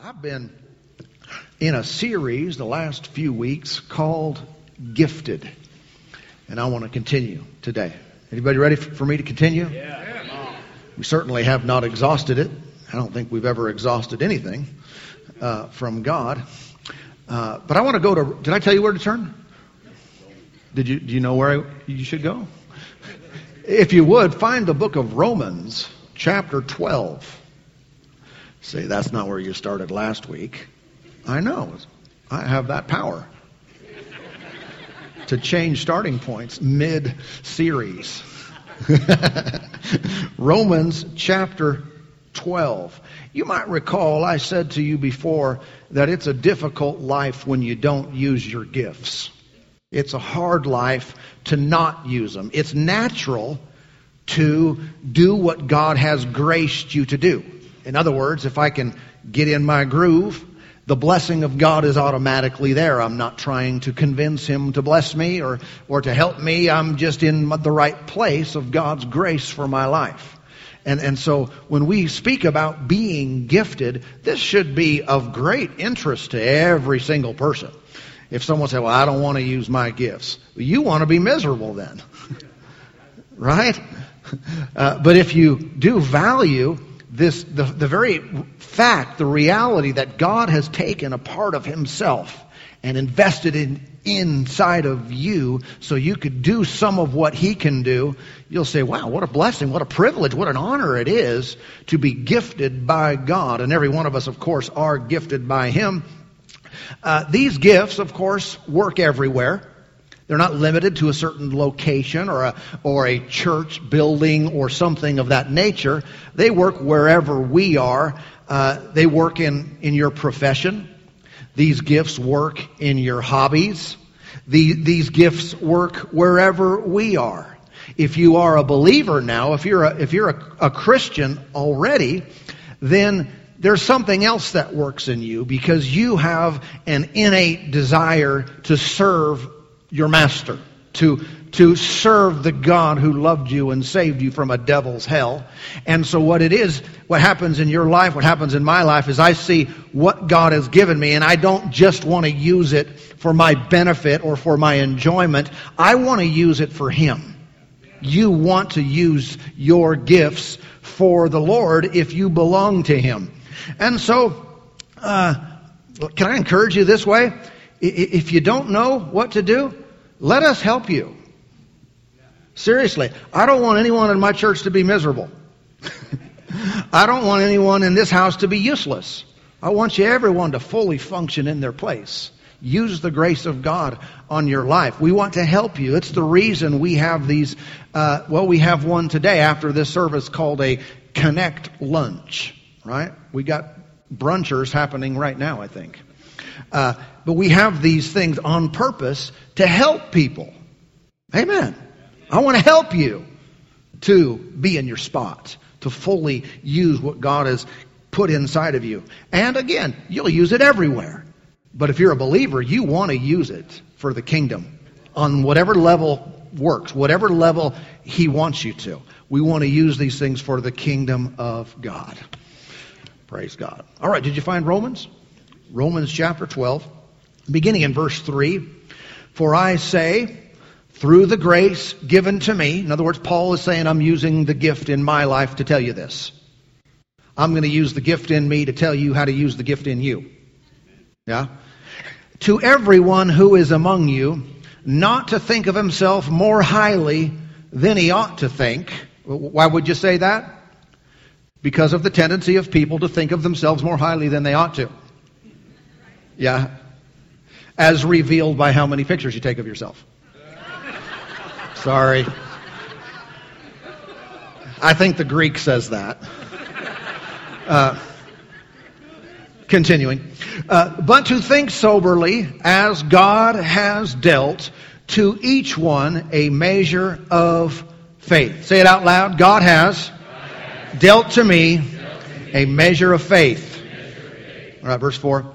I've been in a series the last few weeks called Gifted, and I want to continue today. Anybody ready for me to continue? Yeah. We certainly have not exhausted it. I don't think we've ever exhausted anything uh, from God. Uh, but I want to go to. Did I tell you where to turn? Did you? Do you know where I, you should go? If you would find the book of Romans, chapter twelve. Say, that's not where you started last week. I know. I have that power to change starting points mid series. Romans chapter 12. You might recall I said to you before that it's a difficult life when you don't use your gifts. It's a hard life to not use them. It's natural to do what God has graced you to do. In other words, if I can get in my groove, the blessing of God is automatically there. I'm not trying to convince Him to bless me or, or to help me. I'm just in the right place of God's grace for my life. And, and so when we speak about being gifted, this should be of great interest to every single person. If someone said, well, I don't want to use my gifts, you want to be miserable then. right? Uh, but if you do value this the, the very fact, the reality that God has taken a part of himself and invested in inside of you so you could do some of what he can do, you'll say, wow, what a blessing, what a privilege, what an honor it is to be gifted by God. And every one of us, of course, are gifted by him. Uh, these gifts, of course, work everywhere. They're not limited to a certain location or a, or a church building or something of that nature. They work wherever we are. Uh, they work in, in your profession. These gifts work in your hobbies. The, these gifts work wherever we are. If you are a believer now, if you're a, if you're a, a Christian already, then there's something else that works in you because you have an innate desire to serve your master, to, to serve the God who loved you and saved you from a devil's hell. And so what it is, what happens in your life, what happens in my life is I see what God has given me and I don't just want to use it for my benefit or for my enjoyment. I want to use it for Him. You want to use your gifts for the Lord if you belong to Him. And so, uh, can I encourage you this way? If you don't know what to do, let us help you. Seriously, I don't want anyone in my church to be miserable. I don't want anyone in this house to be useless. I want you everyone to fully function in their place. Use the grace of God on your life. We want to help you. It's the reason we have these, uh, well, we have one today after this service called a Connect Lunch, right? We got brunchers happening right now, I think. Uh, but we have these things on purpose to help people. Amen. I want to help you to be in your spot, to fully use what God has put inside of you. And again, you'll use it everywhere. But if you're a believer, you want to use it for the kingdom on whatever level works, whatever level He wants you to. We want to use these things for the kingdom of God. Praise God. All right, did you find Romans? Romans chapter 12, beginning in verse 3. For I say, through the grace given to me, in other words, Paul is saying, I'm using the gift in my life to tell you this. I'm going to use the gift in me to tell you how to use the gift in you. Yeah? To everyone who is among you, not to think of himself more highly than he ought to think. Why would you say that? Because of the tendency of people to think of themselves more highly than they ought to. Yeah. As revealed by how many pictures you take of yourself. Sorry. I think the Greek says that. Uh, continuing. Uh, but to think soberly as God has dealt to each one a measure of faith. Say it out loud. God has, God has dealt, to me, dealt to me a measure of faith. Measure of faith. All right, verse 4.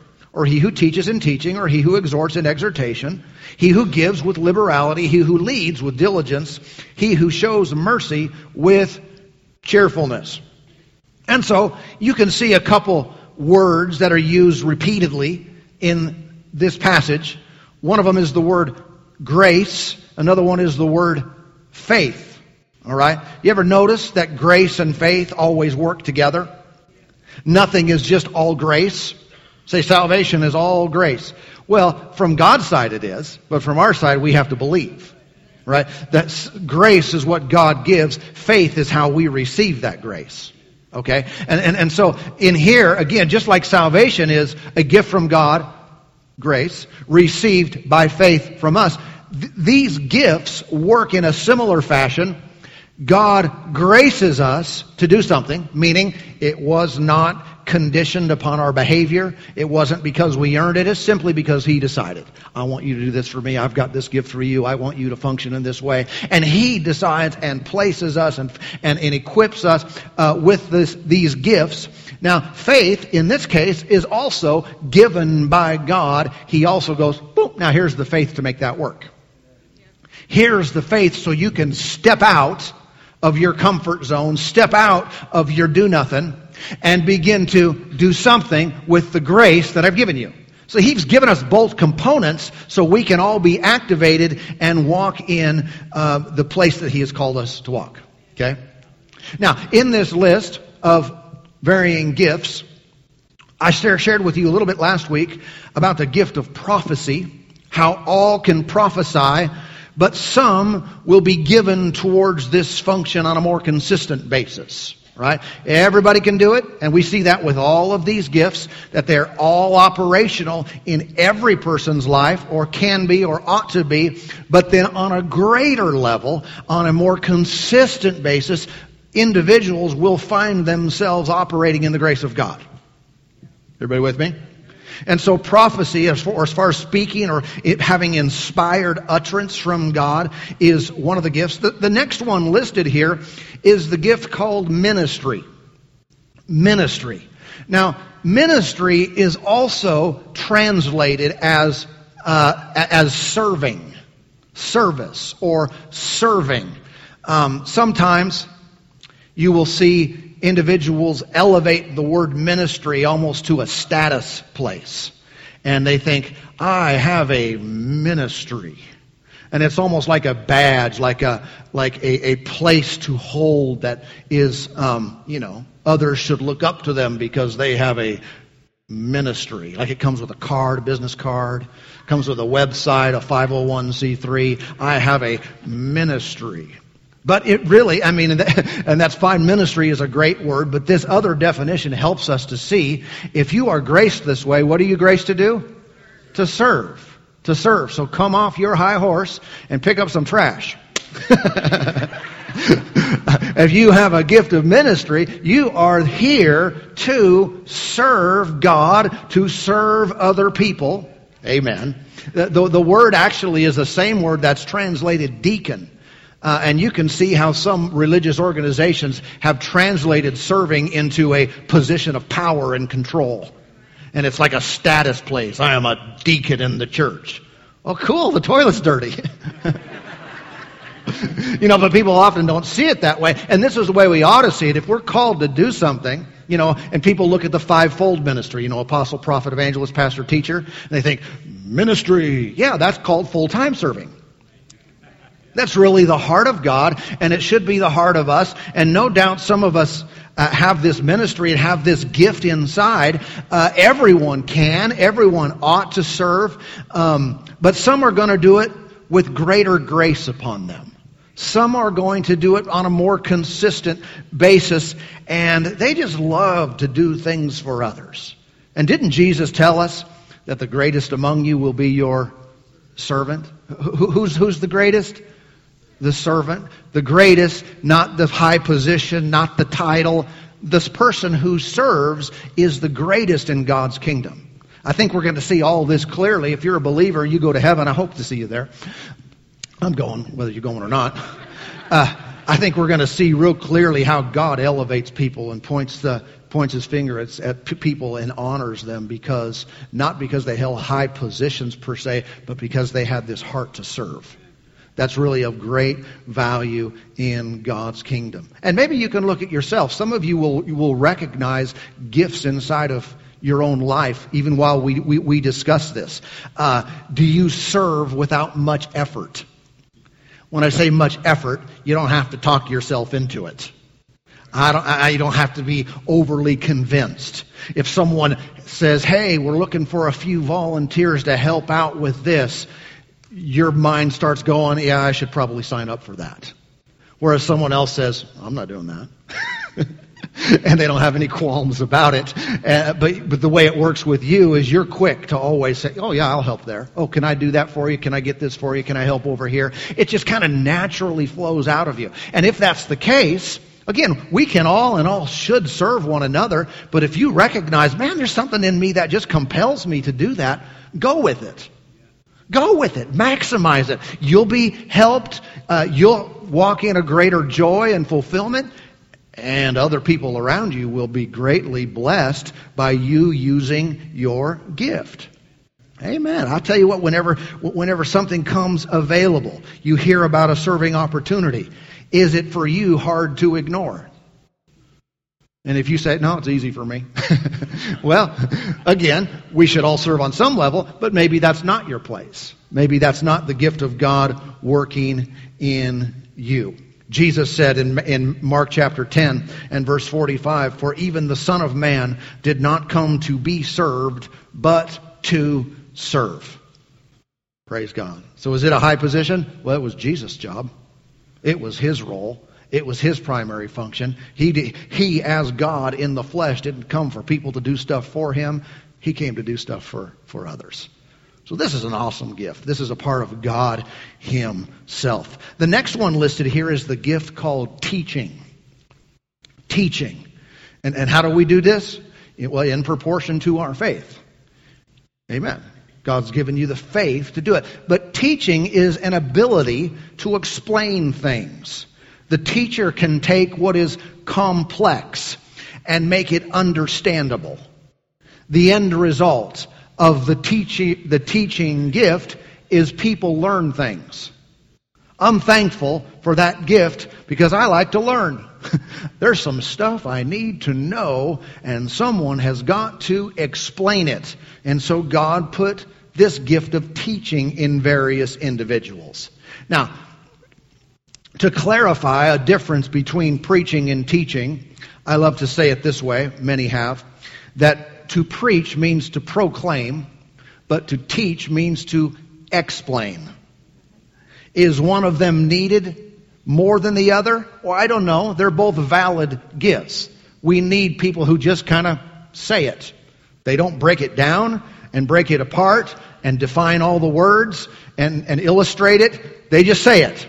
Or he who teaches in teaching, or he who exhorts in exhortation, he who gives with liberality, he who leads with diligence, he who shows mercy with cheerfulness. And so you can see a couple words that are used repeatedly in this passage. One of them is the word grace, another one is the word faith. All right? You ever notice that grace and faith always work together? Nothing is just all grace. Say salvation is all grace. Well, from God's side it is, but from our side we have to believe. Right? That grace is what God gives. Faith is how we receive that grace. Okay? And, and, and so in here, again, just like salvation is a gift from God, grace, received by faith from us, th- these gifts work in a similar fashion. God graces us to do something, meaning it was not conditioned upon our behavior. It wasn't because we earned it. It's simply because He decided, I want you to do this for me. I've got this gift for you. I want you to function in this way. And He decides and places us and, and, and equips us uh, with this, these gifts. Now, faith, in this case, is also given by God. He also goes, boom, now here's the faith to make that work. Here's the faith so you can step out of your comfort zone, step out of your do nothing, and begin to do something with the grace that I've given you. So he's given us both components so we can all be activated and walk in uh, the place that he has called us to walk. Okay? Now, in this list of varying gifts, I shared with you a little bit last week about the gift of prophecy, how all can prophesy, but some will be given towards this function on a more consistent basis right? Everybody can do it, and we see that with all of these gifts, that they're all operational in every person's life, or can be, or ought to be, but then on a greater level, on a more consistent basis, individuals will find themselves operating in the grace of God. Everybody with me? And so prophecy, as far, as far as speaking or having inspired utterance from God, is one of the gifts. The, the next one listed here is the gift called ministry. Ministry. Now, ministry is also translated as, uh, as serving, service, or serving. Um, sometimes you will see individuals elevate the word ministry almost to a status place. And they think, I have a ministry. And it's almost like a badge, like a, like a, a place to hold that is, um, you know, others should look up to them because they have a ministry. Like it comes with a card, a business card, comes with a website, a 501c3. I have a ministry. But it really, I mean, and that's fine, ministry is a great word, but this other definition helps us to see if you are graced this way, what are you graced to do? To serve. To serve. So come off your high horse and pick up some trash. if you have a gift of ministry, you are here to serve God, to serve other people. Amen. The, the, the word actually is the same word that's translated deacon. Uh, and you can see how some religious organizations have translated serving into a position of power and control. And it's like a status place. I am a deacon in the church. Oh, cool, the toilet's dirty. you know, but people often don't see it that way. And this is the way we ought to see it. If we're called to do something, you know, and people look at the fivefold ministry, you know, apostle, prophet, evangelist, pastor, teacher, and they think, ministry, yeah, that's called full time serving. That's really the heart of God, and it should be the heart of us. And no doubt some of us uh, have this ministry and have this gift inside. Uh, everyone can, everyone ought to serve, um, but some are going to do it with greater grace upon them. Some are going to do it on a more consistent basis, and they just love to do things for others. And didn't Jesus tell us that the greatest among you will be your servant? Who's, who's the greatest? The servant, the greatest, not the high position, not the title, this person who serves is the greatest in God's kingdom. I think we're going to see all this clearly. If you're a believer, you go to heaven. I hope to see you there. I'm going, whether you're going or not. Uh, I think we're going to see real clearly how God elevates people and points the points his finger at, at people and honors them because not because they held high positions per se, but because they had this heart to serve. That's really of great value in God's kingdom. And maybe you can look at yourself. Some of you will, you will recognize gifts inside of your own life, even while we, we, we discuss this. Uh, do you serve without much effort? When I say much effort, you don't have to talk yourself into it. I don't, I don't have to be overly convinced. If someone says, hey, we're looking for a few volunteers to help out with this, your mind starts going, yeah, I should probably sign up for that. Whereas someone else says, I'm not doing that. and they don't have any qualms about it. Uh, but, but the way it works with you is you're quick to always say, oh yeah, I'll help there. Oh, can I do that for you? Can I get this for you? Can I help over here? It just kind of naturally flows out of you. And if that's the case, Again, we can all and all should serve one another, but if you recognize, man, there's something in me that just compels me to do that, go with it. Go with it. Maximize it. You'll be helped. Uh, you'll walk in a greater joy and fulfillment. And other people around you will be greatly blessed by you using your gift. Amen. I'll tell you what, whenever, whenever something comes available, you hear about a serving opportunity. Is it for you hard to ignore? And if you say, no, it's easy for me. well, again, we should all serve on some level, but maybe that's not your place. Maybe that's not the gift of God working in you. Jesus said in, in Mark chapter 10 and verse 45, For even the Son of Man did not come to be served, but to serve. Praise God. So is it a high position? Well, it was Jesus' job. It was his role. It was his primary function. He, he, as God in the flesh, didn't come for people to do stuff for him. He came to do stuff for, for others. So this is an awesome gift. This is a part of God Himself. The next one listed here is the gift called teaching. Teaching. And, and how do we do this? Well, in proportion to our faith. Amen. God's given you the faith to do it. But teaching is an ability to explain things. The teacher can take what is complex and make it understandable. The end result of the teaching, the teaching gift is people learn things. I'm thankful for that gift because I like to learn. There's some stuff I need to know, and someone has got to explain it. And so God put this gift of teaching in various individuals. Now, to clarify a difference between preaching and teaching, I love to say it this way, many have, that to preach means to proclaim, but to teach means to explain. Is one of them needed more than the other? Well, I don't know. They're both valid gifts. We need people who just kind of say it. They don't break it down and break it apart and define all the words and, and illustrate it. They just say it.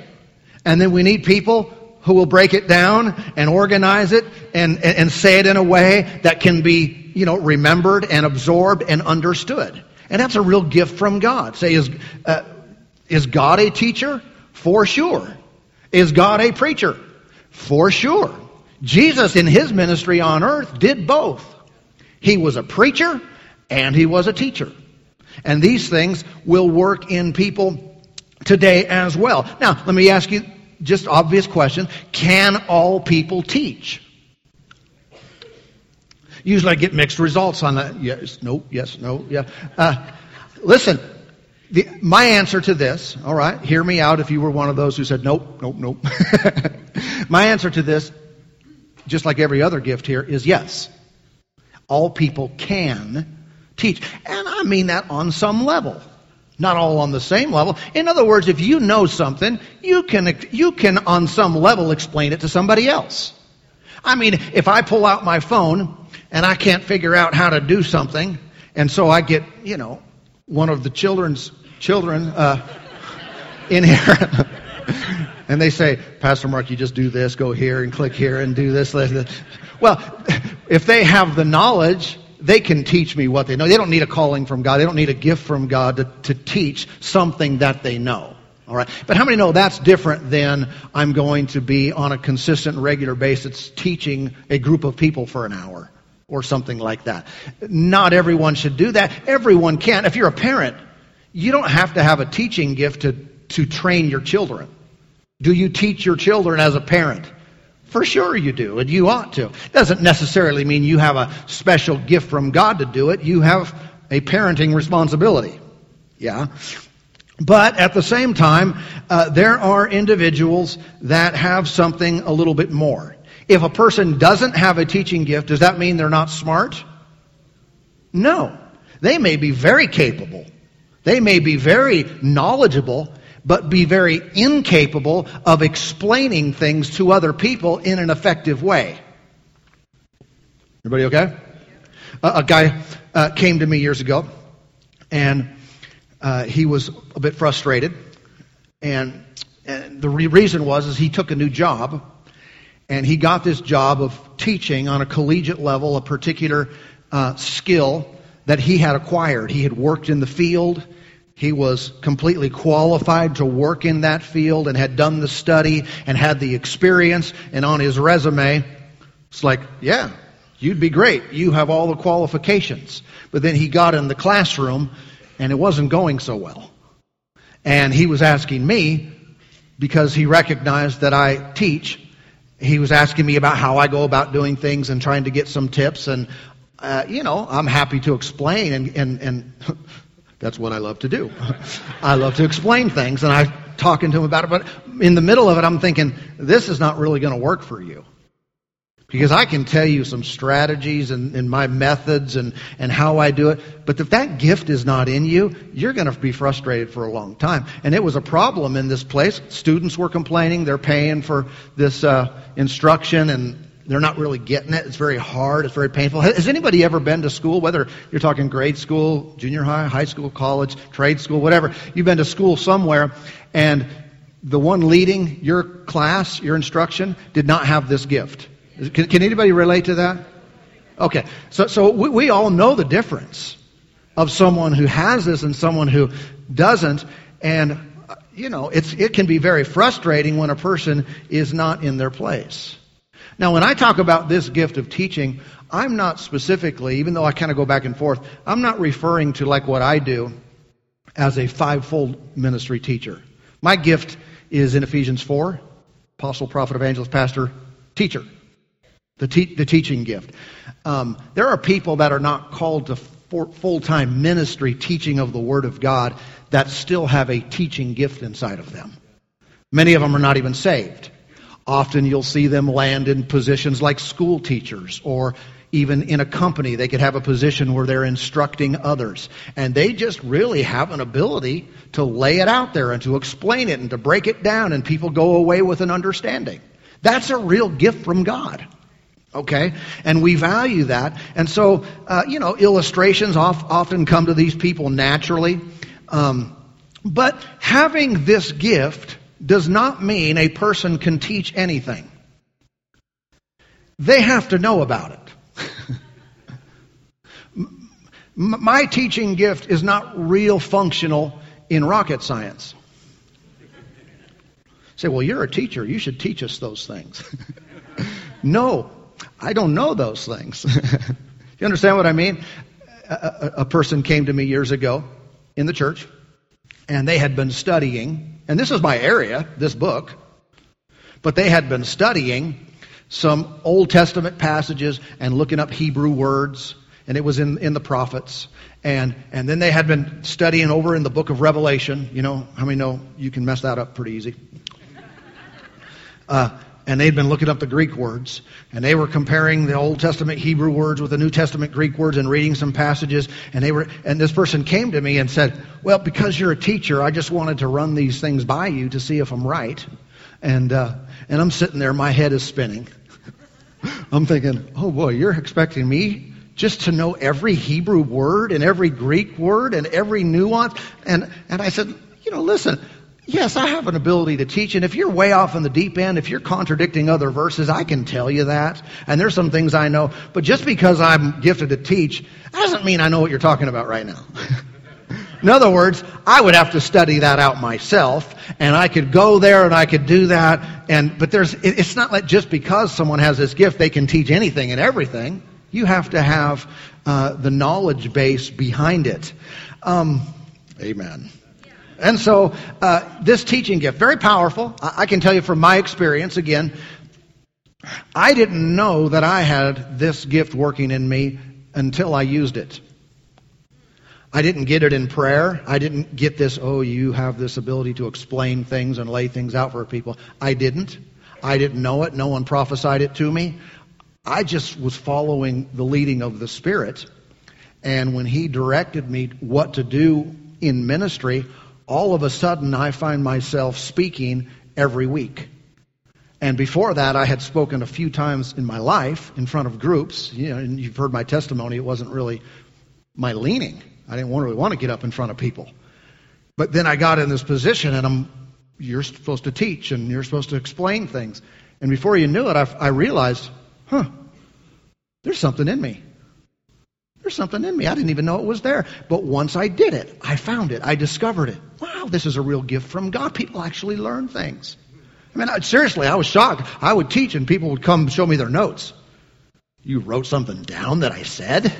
And then we need people who will break it down and organize it and, and, and say it in a way that can be, you know, remembered and absorbed and understood. And that's a real gift from God. Say, is, uh, is God a teacher? For sure. Is God a preacher? For sure. Jesus in his ministry on earth did both. He was a preacher and he was a teacher. And these things will work in people today as well. Now, let me ask you just obvious question. Can all people teach? Usually I get mixed results on that. Yes, no, yes, no, yeah. Uh, listen, the, my answer to this, all right, hear me out if you were one of those who said, nope, nope, nope. my answer to this, just like every other gift here, is yes. All people can teach. And I mean that on some level. Not all on the same level. In other words, if you know something, you can, you can on some level explain it to somebody else. I mean, if I pull out my phone and I can't figure out how to do something, and so I get, you know, one of the children's children uh, in here. and they say, Pastor Mark, you just do this, go here and click here and do this. this. Well, if they have the knowledge, they can teach me what they know. They don't need a calling from God. They don't need a gift from God to, to teach something that they know. All right. But how many know that's different than I'm going to be on a consistent, regular basis teaching a group of people for an hour or something like that? Not everyone should do that. Everyone can. If you're a parent, you don't have to have a teaching gift to, to train your children. Do you teach your children as a parent? For sure you do, and you ought to. Doesn't necessarily mean you have a special gift from God to do it. You have a parenting responsibility. Yeah. But at the same time, uh, there are individuals that have something a little bit more. If a person doesn't have a teaching gift, does that mean they're not smart? No. They may be very capable. They may be very knowledgeable, but be very incapable of explaining things to other people in an effective way. Everybody okay? Uh, a guy uh, came to me years ago, and uh, he was a bit frustrated, and, and the re- reason was is he took a new job, and he got this job of teaching on a collegiate level a particular uh, skill that he had acquired. He had worked in the field. He was completely qualified to work in that field and had done the study and had the experience. And on his resume, it's like, yeah, you'd be great. You have all the qualifications. But then he got in the classroom and it wasn't going so well. And he was asking me, because he recognized that I teach, he was asking me about how I go about doing things and trying to get some tips. And, uh, you know, I'm happy to explain. And, and, and That's what I love to do. I love to explain things, and I'm talking to him about it. But in the middle of it, I'm thinking, this is not really going to work for you. Because I can tell you some strategies and, and, my methods and, and how I do it. But if that gift is not in you, you're going to be frustrated for a long time. And it was a problem in this place. Students were complaining. They're paying for this uh, instruction and they're not really getting it. It's very hard. It's very painful. Has anybody ever been to school, whether you're talking grade school, junior high, high school, college, trade school, whatever? You've been to school somewhere, and the one leading your class, your instruction, did not have this gift. Can, can anybody relate to that? Okay. So, so we, we all know the difference of someone who has this and someone who doesn't. And, uh, you know, it's, it can be very frustrating when a person is not in their place. Now, when I talk about this gift of teaching, I'm not specifically, even though I kind of go back and forth, I'm not referring to like what I do as a fivefold ministry teacher. My gift is in Ephesians 4 apostle, prophet, evangelist, pastor, teacher. The, te- the teaching gift. Um, there are people that are not called to full time ministry teaching of the Word of God that still have a teaching gift inside of them. Many of them are not even saved. Often you'll see them land in positions like school teachers or even in a company. They could have a position where they're instructing others. And they just really have an ability to lay it out there and to explain it and to break it down, and people go away with an understanding. That's a real gift from God. Okay? And we value that. And so, uh, you know, illustrations off, often come to these people naturally. Um, but having this gift does not mean a person can teach anything. They have to know about it. My teaching gift is not real functional in rocket science. Say, well, you're a teacher. You should teach us those things. no, I don't know those things. you understand what I mean? A, a, a person came to me years ago in the church, and they had been studying and this is my area, this book, but they had been studying some Old Testament passages and looking up Hebrew words, and it was in, in the prophets. And, and then they had been studying over in the book of Revelation. You know, how many know you can mess that up pretty easy? Uh, and they'd been looking up the Greek words, and they were comparing the Old Testament Hebrew words with the New Testament Greek words and reading some passages. And they were, and this person came to me and said, "Well, because you're a teacher, I just wanted to run these things by you to see if I'm right." And uh, and I'm sitting there, my head is spinning. I'm thinking, "Oh boy, you're expecting me just to know every Hebrew word and every Greek word and every nuance?" And and I said, "You know, listen." Yes, I have an ability to teach, and if you're way off in the deep end, if you're contradicting other verses, I can tell you that. And there's some things I know, but just because I'm gifted to teach, doesn't mean I know what you're talking about right now. in other words, I would have to study that out myself, and I could go there and I could do that, and, but there's, it's not like just because someone has this gift, they can teach anything and everything. You have to have uh, the knowledge base behind it. Um, amen. And so, uh, this teaching gift, very powerful. I, I can tell you from my experience, again, I didn't know that I had this gift working in me until I used it. I didn't get it in prayer. I didn't get this, oh, you have this ability to explain things and lay things out for people. I didn't. I didn't know it. No one prophesied it to me. I just was following the leading of the Spirit. And when He directed me what to do in ministry, all of a sudden I find myself speaking every week. And before that, I had spoken a few times in my life in front of groups. You know, and you've heard my testimony. It wasn't really my leaning. I didn't really want to get up in front of people. But then I got in this position, and I'm, you're supposed to teach, and you're supposed to explain things. And before you knew it, I, I realized, huh, there's something in me. There's something in me. I didn't even know it was there. But once I did it, I found it. I discovered it. Wow, this is a real gift from God. People actually learn things. I mean, seriously, I was shocked. I would teach and people would come show me their notes. You wrote something down that I said?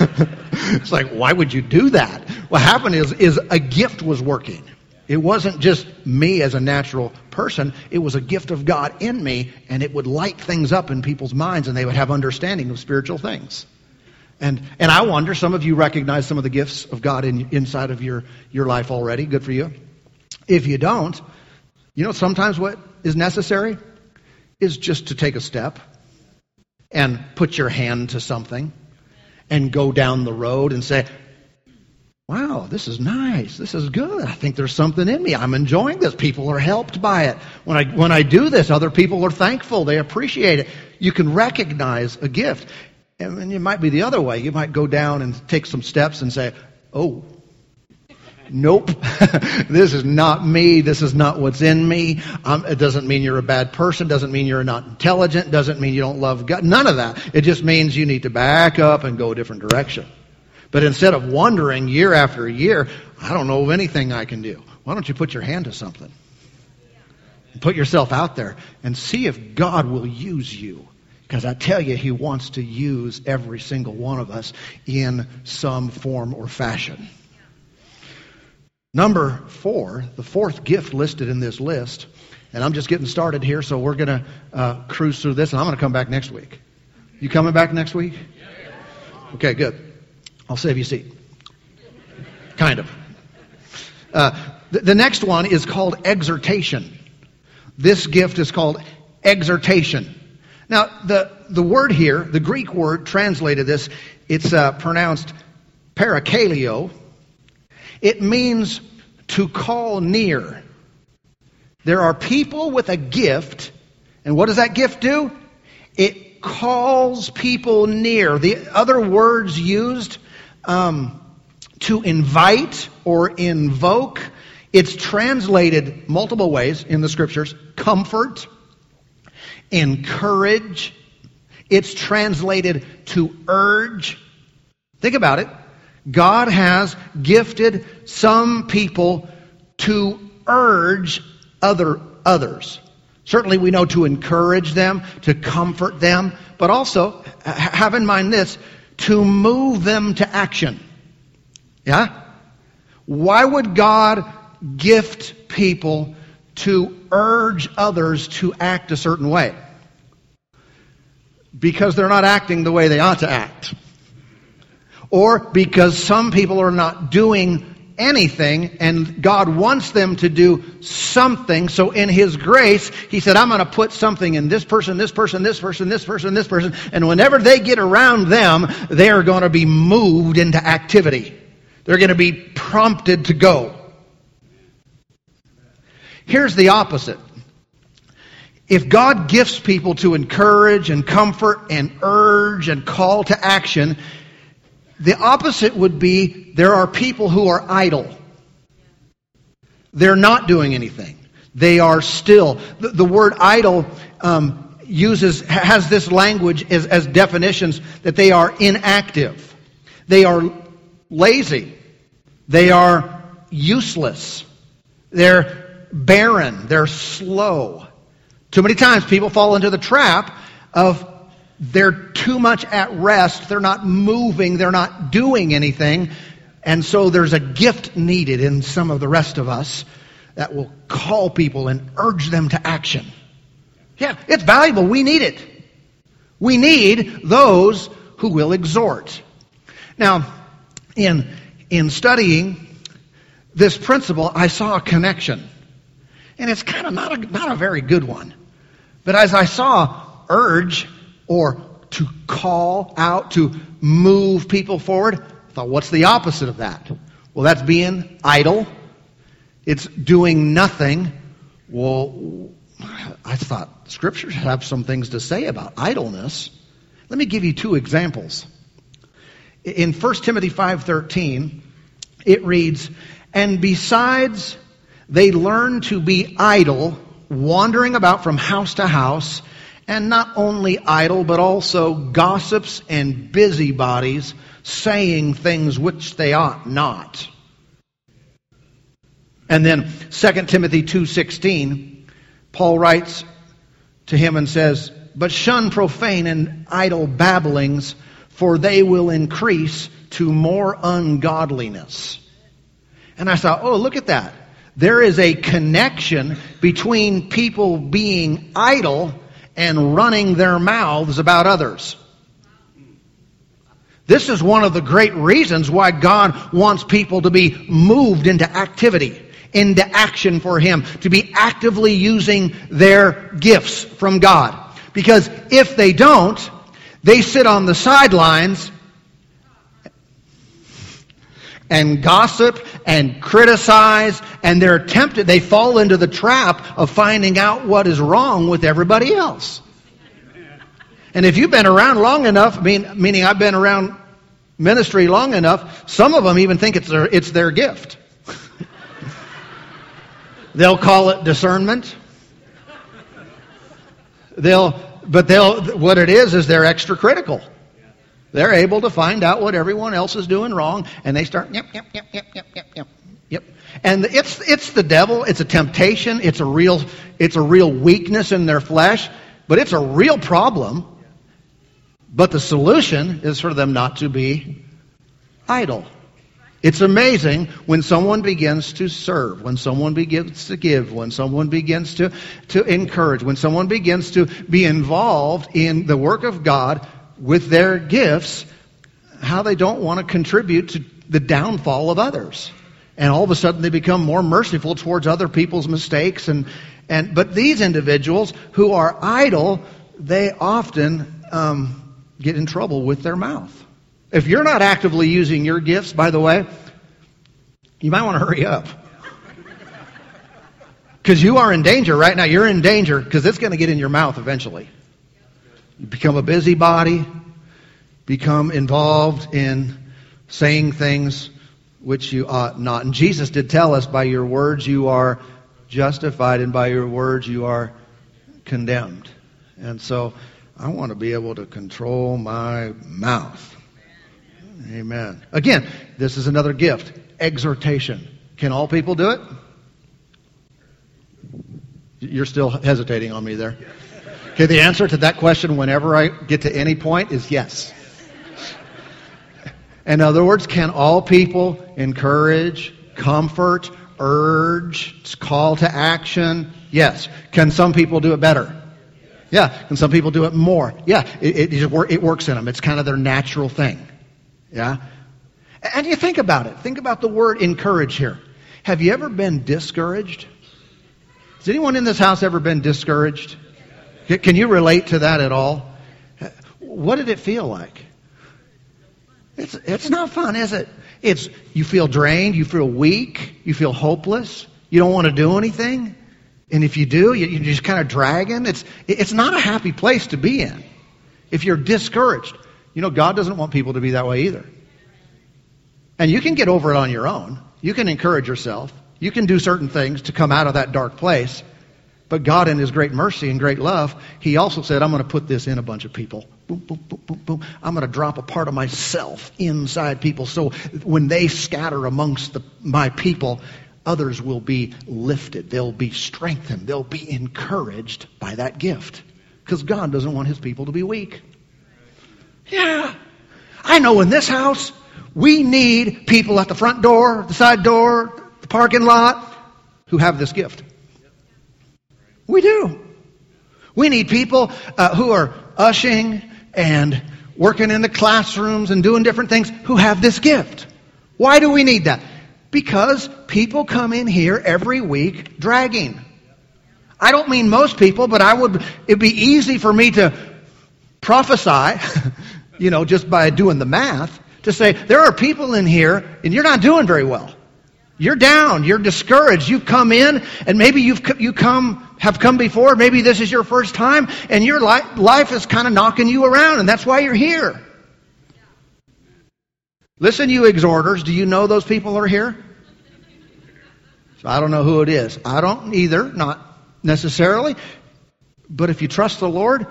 it's like, why would you do that? What happened is, is a gift was working. It wasn't just me as a natural person. It was a gift of God in me, and it would light things up in people's minds, and they would have understanding of spiritual things. And, and I wonder, some of you recognize some of the gifts of God in, inside of your, your life already. Good for you. If you don't, you know, sometimes what is necessary is just to take a step and put your hand to something and go down the road and say, Wow, this is nice. This is good. I think there's something in me. I'm enjoying this. People are helped by it. When I, when I do this, other people are thankful. They appreciate it. You can recognize a gift. And it might be the other way. You might go down and take some steps and say, Oh, nope, this is not me. This is not what's in me. Um, it doesn't mean you're a bad person. Doesn't mean you're not intelligent. Doesn't mean you don't love God. None of that. It just means you need to back up and go a different direction. But instead of wondering year after year, I don't know of anything I can do. Why don't you put your hand to something? Put yourself out there and see if God will use you. Because I tell you, He wants to use every single one of us in some form or fashion. Number four, the fourth gift listed in this list, and I'm just getting started here, so we're going to uh, cruise through this, and I'm going to come back next week. You coming back next week? Okay, good. I'll save you a seat. Kind of. Uh, the, the next one is called exhortation. This gift is called exhortation. Now, the, the word here, the Greek word translated this, it's uh, pronounced parakaleo. It means to call near. There are people with a gift, and what does that gift do? It calls people near. The other words used, um, to invite or invoke, it's translated multiple ways in the scriptures comfort, encourage. It's translated to urge. Think about it. God has gifted some people to urge other others. Certainly we know to encourage them, to comfort them, but also have in mind this, to move them to action. Yeah? Why would God gift people to urge others to act a certain way. Because they're not acting the way they ought to act. Or because some people are not doing anything and God wants them to do something. So in His grace, He said, I'm going to put something in this person, this person, this person, this person, this person. And whenever they get around them, they are going to be moved into activity. They're going to be prompted to go. Here's the opposite. If God gifts people to encourage and comfort and urge and call to action, the opposite would be there are people who are idle. They're not doing anything. They are still. The, the word idle um, uses has this language as, as definitions that they are inactive, they are lazy, they are useless, they're barren, they're slow. Too many times people fall into the trap of they're too much at rest, they're not moving, they're not doing anything, and so there's a gift needed in some of the rest of us that will call people and urge them to action. Yeah, it's valuable. We need it. We need those who will exhort. Now, in, in studying this principle, I saw a connection. And it's kind of not a, not a very good one. But as I saw urge or to call out, to move people forward, I thought, what's the opposite of that? Well, that's being idle. It's doing nothing. Well, I thought scriptures have some things to say about idleness. Let me give you two examples. In 1 Timothy 5:13, it reads, "And besides they learn to be idle, wandering about from house to house, and not only idle, but also gossips and busybodies, saying things which they ought not." And then 2 Timothy 2:16 Paul writes to him and says, But shun profane and idle babblings, for they will increase to more ungodliness. And I thought, oh, look at that. There is a connection between people being idle and running their mouths about others. This is one of the great reasons why God wants people to be moved into activity into action for Him, to be actively using their gifts from God. Because if they don't, they sit on the sidelines and gossip and criticize and they're tempted, they fall into the trap of finding out what is wrong with everybody else. And if you've been around long enough, mean, meaning I've been around ministry long enough, some of them even think it's their, it's their gift. They'll call it discernment. They'll, but they'll, what it is, is they're extra critical. They're able to find out what everyone else is doing wrong, and they start, yep, yep, yep, yep, yep, yep, yep. Yep. And it's, it's the devil, it's a temptation, it's a real, it's a real weakness in their flesh, but it's a real problem. But the solution is for them not to be idle. It's amazing when someone begins to serve, when someone begins to give, when someone begins to, to encourage, when someone begins to be involved in the work of God with their gifts, how they don't want to contribute to the downfall of others. And all of a sudden they become more merciful towards other people's mistakes. And, and, but these individuals who are idle, they often um, get in trouble with their mouth. If you're not actively using your gifts, by the way, you might want to hurry up. Because you are in danger right now. You're in danger because it's going to get in your mouth eventually. You become a busybody, become involved in saying things which you ought not. And Jesus did tell us by your words you are justified, and by your words you are condemned. And so I want to be able to control my mouth. Amen. Again, this is another gift exhortation. Can all people do it? You're still hesitating on me there. Okay, the answer to that question, whenever I get to any point, is yes. In other words, can all people encourage, comfort, urge, call to action? Yes. Can some people do it better? Yeah. Can some people do it more? Yeah. It, it, it works in them. It's kind of their natural thing. Yeah? And you think about it. Think about the word encourage here. Have you ever been discouraged? Has anyone in this house ever been discouraged? Can you relate to that at all? What did it feel like? It's, it's not fun, is it? It's, you feel drained, you feel weak, you feel hopeless, you don't want to do anything. And if you do, you, you're just kind of dragging. It's, it's not a happy place to be in if you're discouraged. You know, God doesn't want people to be that way either. And you can get over it on your own. You can encourage yourself. You can do certain things to come out of that dark place. But God, in His great mercy and great love, He also said, I'm going to put this in a bunch of people. Boom, boom, boom, boom, boom. I'm going to drop a part of myself inside people so when they scatter amongst the, my people, others will be lifted. They'll be strengthened. They'll be encouraged by that gift. Because God doesn't want His people to be weak. Yeah. I know in this house, we need people at the front door, the side door, the parking lot, who have this gift. We do. We need people uh, who are ushing and working in the classrooms and doing different things who have this gift. Why do we need that? Because people come in here every week dragging. I don't mean most people, but I would, it'd be easy for me to prophesy, you know, just by doing the math, to say, there are people in here and you're not doing very well. You're down. You're discouraged. You come in and maybe you've, you come, have come before. Maybe this is your first time and your life, is kind of knocking you around and that's why you're here. Listen, you exhorters, do you know those people are here? So I don't know who it is. I don't either, not necessarily. But if you trust the Lord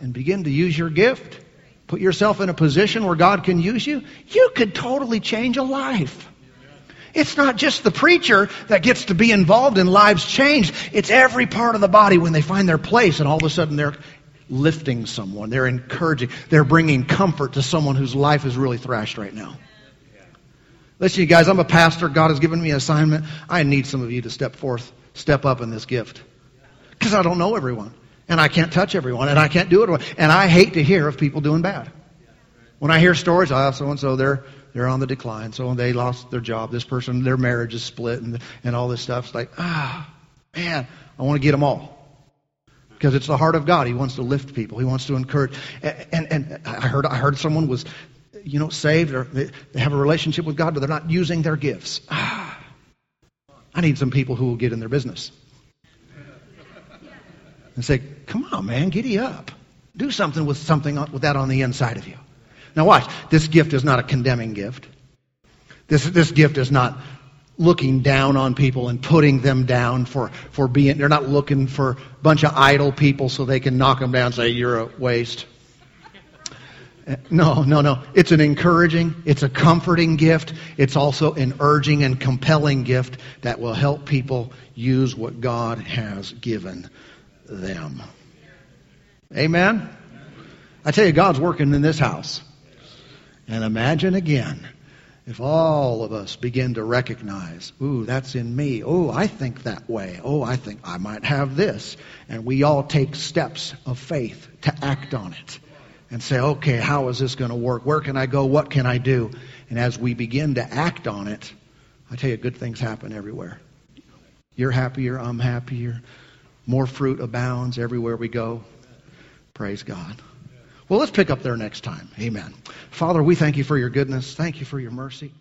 and begin to use your gift, put yourself in a position where God can use you, you could totally change a life. It's not just the preacher that gets to be involved in lives changed. It's every part of the body when they find their place and all of a sudden they're lifting someone. They're encouraging. They're bringing comfort to someone whose life is really thrashed right now. Listen, you guys, I'm a pastor. God has given me an assignment. I need some of you to step forth, step up in this gift. Because I don't know everyone. And I can't touch everyone. And I can't do it. And I hate to hear of people doing bad. When I hear stories, ah, I oh, so and so, they're they're on the decline. So they lost their job. This person, their marriage is split, and and all this stuff. It's like, ah, man, I want to get them all. Because it's the heart of God. He wants to lift people. He wants to encourage. And, and, and I heard I heard someone was, you know, saved or they, they have a relationship with God, but they're not using their gifts. Ah, I need some people who will get in their business and say, "Come on, man, giddy up. Do something with something with that on the inside of you." Now watch. This gift is not a condemning gift. This, this gift is not looking down on people and putting them down for, for being, they're not looking for a bunch of idle people so they can knock them down and say, you're a waste. No, no, no. It's an encouraging, it's a comforting gift. It's also an urging and compelling gift that will help people use what God has given them. Amen? I tell you, God's working in this house. And imagine again if all of us begin to recognize, ooh, that's in me. Oh, I think that way. Oh, I think I might have this. And we all take steps of faith to act on it and say, okay, how is this going to work? Where can I go? What can I do? And as we begin to act on it, I tell you, good things happen everywhere. You're happier, I'm happier. More fruit abounds everywhere we go. Praise God. Well, let's pick up there next time. Amen. Father, we thank you for your goodness. Thank you for your mercy.